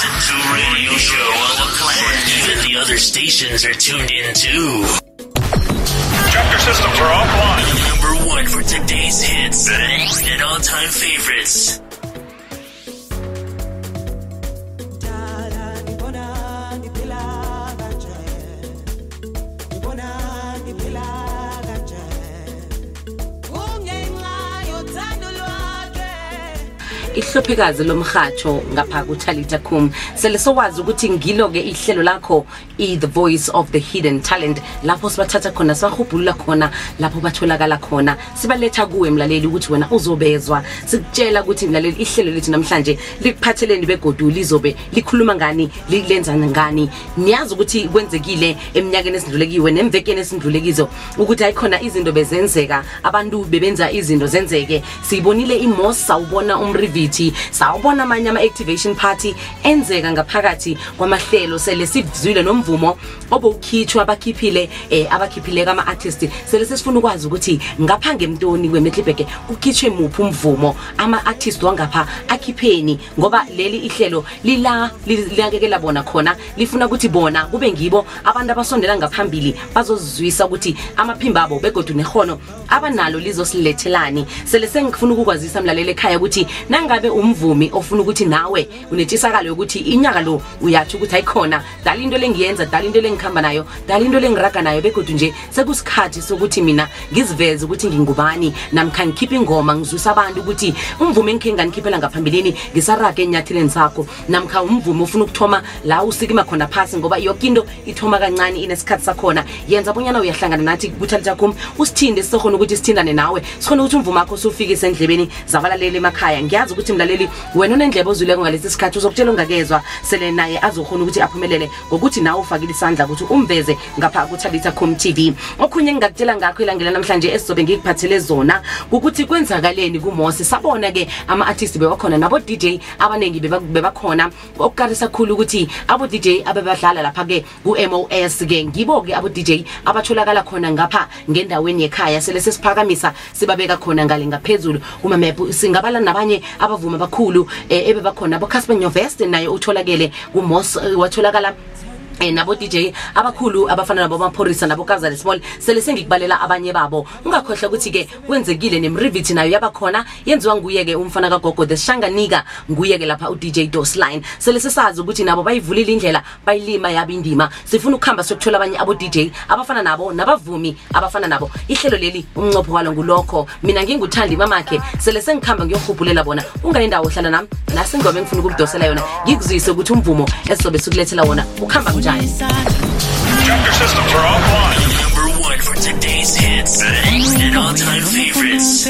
to radio show on the planet. Even the other stations are tuned in too. Chapter systems are offline. Number one for today's hits and all-time favorites. Ihlophekazi lomhatsho ngapha kuTalita Kum sele sowazi ukuthi ngilo ke ihlelo lakho i the voice of the hidden talent lapho sibathatha khona sibahubhulula khona lapho batholakala khona. Sibaletha kuwe mlaleli ukuthi wena uzobezwa. Sikutshela ukuthi mlaleli ihlelo lethu namhlanje likuphatheleni begodu lizobe likhuluma ngani lilenza ngani. Niyazi ukuthi kwenzekile eminyakeni esindlulekiwe nemvekeni esindlulekizo ukuthi ayikhona izinto bezenzeka abantu bebenza izinto zenzeke. Siyibonile imos sawubona umrivithi sawubona amanye ama-activation party enzeka ngaphakathi kwamahlelo sele sivizile nomvumo obowukhitshwa abakhiphile eh abakhiphile kama-artist sele sesifuna ukwazi ukuthi ngapha ngemntoni kwemetlibheke kukhitshwe muphi umvumo ama-artist wangapha akhipheni ngoba leli ihlelo lila linakekela bona khona lifuna ukuthi bona kube ngibo abantu abasondela ngaphambili bazozizwisa ukuthi amaphimbo abo begodu nehono abanalo lizosilethelani sele sengifuna ukukwazisa mlaleli ekhaya ukuthi nangabe umvumi ofuna ukuthi nawe unetshisakalo yokuthi inyaka lo uyatsho ukuthi ayikhona dala into lengiyenza dala into lengikhamba nayo dala into lengiraga nayo. Begodu nje sekusikhathi sokuthi mina ngiziveze ukuthi ngingubani namkha ngikhiphe ingoma ngizwisa abantu ukuthi umvumi engikhe nganikhiphela ngaphambilini ngisaraga enyatheleni sakho. Namkha umvumi ufuna ukuthoma la usikima khona phasi ngoba yoke into ithoma kancane inesikhathi sakhona. Yenza bonyana uyahlangana nathi kuthalitha kum usithinde sizokhona ukuthi sithindane nawe. Sikhona ukuthi umvumo wakho sufikise endlebeni zabalaleli emakhaya. Ngiyazi ukuthi mlaleli wena unendlebe ozuleko ngalesi sikhathi uzokutshela ungakezwa. Sele naye azokhona ukuthi aphumelele ngokuthi nawe ufakile isandla ukuthi umveze ngapha kuthalitha com tv okhunye engingakutshela ngakho ilangela namhlanje esizobe ngikuphathele zona ukuthi kwenzakaleni kumosi sabona-ke ama-artist bebakhona nabo-dj abaningi beba- bebakhona. Okukarisa khulu ukuthi abo-dj abebadlala lapha-ke ku-mos-ke ngibo-ke abo-dj abatholakala khona ngapha ngendaweni yekhaya. Sele sesiphakamisa sibabeka khona ngale ngaphezulu kumamap singabala nabanye abavumi abakhulu um ebebakhona. Abocasper nyovest naye utholakele kumos eh, watholakala Eh nabo DJ abakhulu abafana nabo maphorisa nabo Kazali Small sele sengikubalela abanye babo. Ungakhohle ukuthi ke kwenzekile nemriviti nayo yabakhona yenziwa nguye ke umfana kagogo the Shanganika nguye ke lapha u DJ Dosline sele sesazi ukuthi nabo bayivulile indlela bayilima yaba indima. Sifuna ukuhamba siyokuthola abanye abo DJ abafana nabo nabavumi abafana nabo. Ihlelo leli umnqopho walo ngulokho. Mina nginguthandi mamakhe sele sengikhamba ngiyohubhulela bona. Ungayendawo ohlala nami? Nasingoma engifuna ukukudosela yona. Ngikuzwise ukuthi umvumo esizobe sikulethela wona ukhamba kunjani Chapter systems are offline. Number one for today's hits and all-time favorites.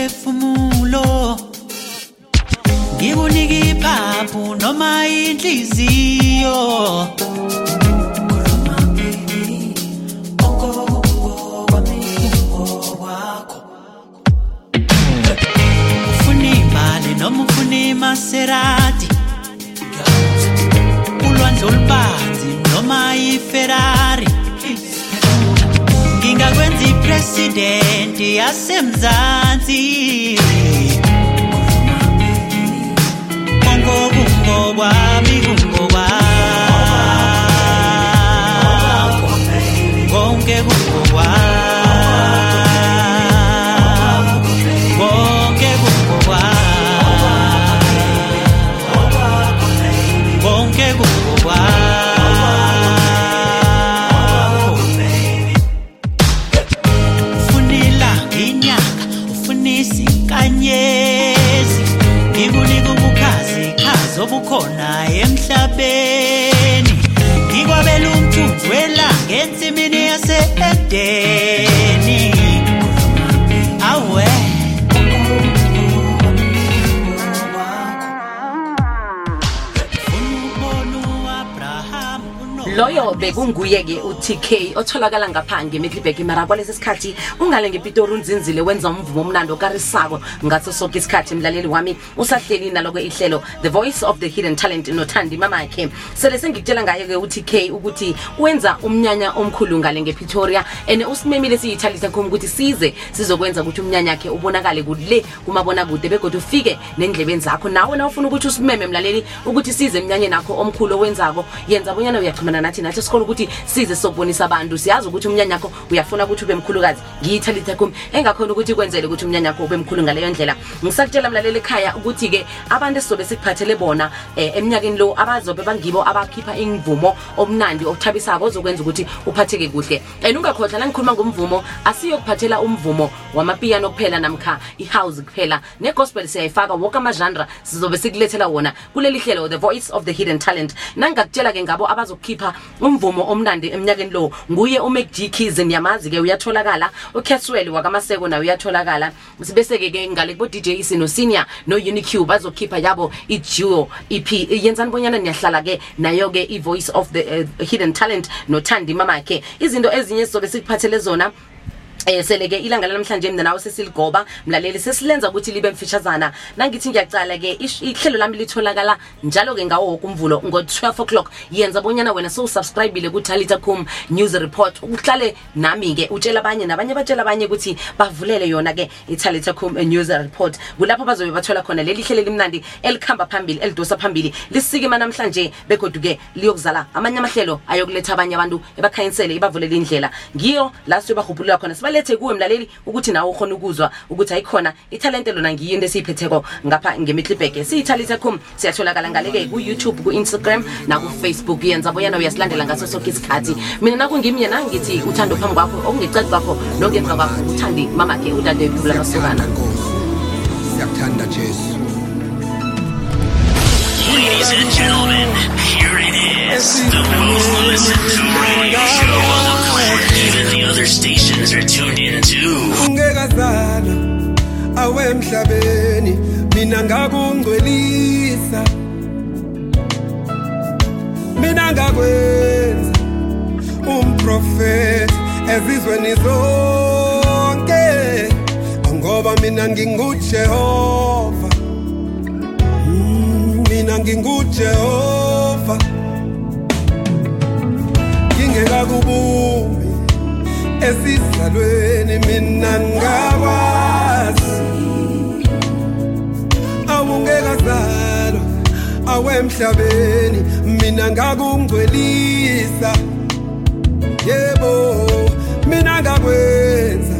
noma inhliziyo nchi ya semzanzi Kongo bungo bwana khazi obukhona emhlabeni. Ngikwabela umthunzi welanga ensimini yase-edeni loyo bekunguye-ke u-tk otholakala ngapha ngemidlibek mara kwalesi sikhathi. Ungale ngepitori unzinzile wenza umvumo omnandi okarisako ngaso soke isikhathi mlaleli wami. Usahleli naloko ihlelo the voice of the hidden talent nothandi mamakhe sele sengikutshela ngayo-ke u-tk ukuthi wenza umnyanya omkhulu ngale ngepretoria. And usimemile siyithalisa khom ukuthi size sizokwenza ukuthi umnyanya akhe ubonakale kule kumabonakude begodwa ufike nendlebeni zakho. Nawe na ufuna ukuthi usimeme mlaleli ukuthi size emnyanyeni akho omkhulu owenzako yenza bonyana uyachumana nathi nathi sikhona ukuthi size sizokubonisa abantu. Siyazi ukuthi umnyanya akho uyafuna ukuthi ube mkhulukazi. Ngiyithalitha kum. Engakhona ukuthi kwenzele ukuthi umnyanya akho ube mkhulu ngaleyo ndlela. Ngisakutshela mlaleli ekhaya ukuthi-ke abantu esizobe sikuphathele bona um eminyakeni lo abazobe bangibo abakhipha imvumo omnandi okuthabisako ozokwenza ukuthi uphatheke kuhle. And ungakhohlwa la ngikhuluma ngomvumo asiyokuphathela umvumo wamapiyano kuphela namkha i-house kuphela. Ne-gospel siyayifaka woke amazhandra sizobe sikulethela wona kuleli hlelo the voice of the hidden talent. Nangingakutshela-ke ngabo abazokukhipha umvumo omnandi emnyakeni lo nguye umacg keys niyamazi-ke uyatholakala. Ucaswell wakamaseko naye uyatholakala. Bese-ke ke ngale kubo-dj isino senior no-uniq bazokhipha yabo i-duo ep yenzani bonyana niyahlala-ke nayo-ke i-voice of the uh, hidden talent nothandi mamakhe? Izinto ezinye sizobe sikuphathele zona Eh ilanga lanamhlanje mina nawe sesiligoba mlaleli sesilenza ukuthi libe mfishazana. Nangithi ngiyacala ke ihlelo lami litholakala njalo ke ngawo wonke umvulo ngo 12 o'clock. Yenza bonyana wena so subscribe ku Talitacom news report. Uhlale nami ke utshela abanye nabanye batshela abanye ukuthi bavulele yona ke iTalitacom news report. Kulapho bazobe bathola khona leli hlelo limnandi elikhamba phambili elidosa phambili. Lisike namhlanje begoduke liyokuzala amanye amahlelo ayokuletha abanye abantu ebakhanyisele ibavulele indlela. Ngiyo la siyobahubhulula khona sibalethe kuwe mlaleli ukuthi nawe ukhona ukuzwa ukuthi ayikhona ithalente lona ngiyo into esiyiphetheko ngapha ngemitlibheke siyithalitecom siyatholakala ngaleke ku-youtube ku-instagram nakufacebook. Yenza boyana uyasilandela ngaso soke isikhathi. Mina nakungimi yena ngithi uthando phambi kwakho okungecaci kwakho nongemva kwakho uthandi mamakhe udade phula masokana siyakuthanda jesu. Ladies and gentlemen, here it is. The most listened to radio show on the planet. Even the other stations are tuned in too. ungekazala awe emhlabeni mina ngakungcwelisa mina ngakwenza umprofeti ezizweni zonke ngoba mina ngingujehova Mm, mina ngingujehova awemhlabeni mina ngakungcwelisa. Yebo mina ngakwenza.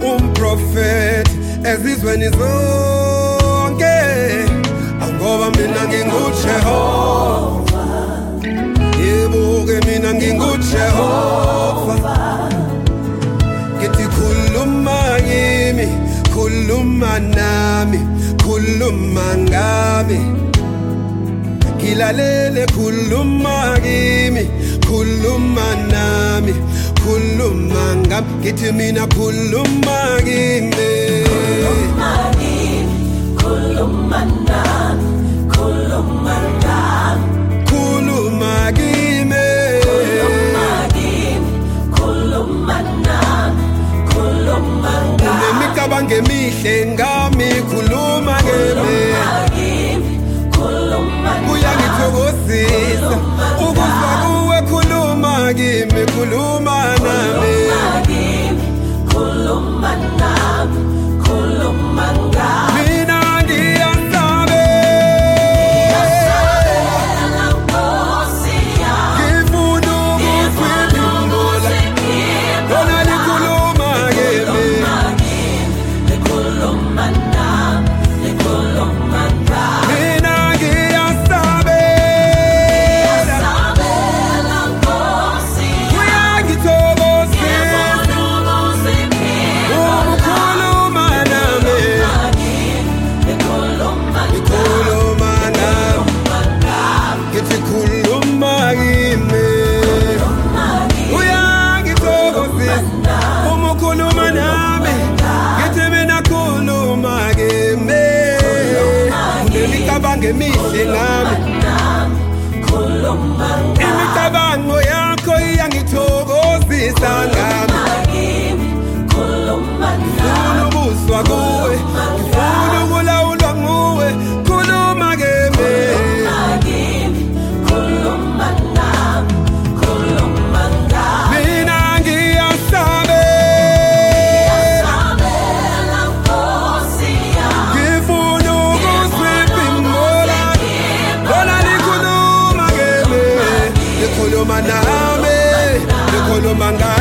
Umprofeti ezizweni zonke. Angoba mina ngingujehova. Yebo ke mina ngingujehova. Ngithi khuluma kimi khuluma nami khuluma ngami. Ngilalele khuluma kimi khuluma nami khuluma ngami ngithi mina khuluma kimi khuluma kimi unemicabango emihle ngami khuluma likhuluma nami likhuluma ngami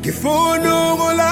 ngifuna ukulawulwa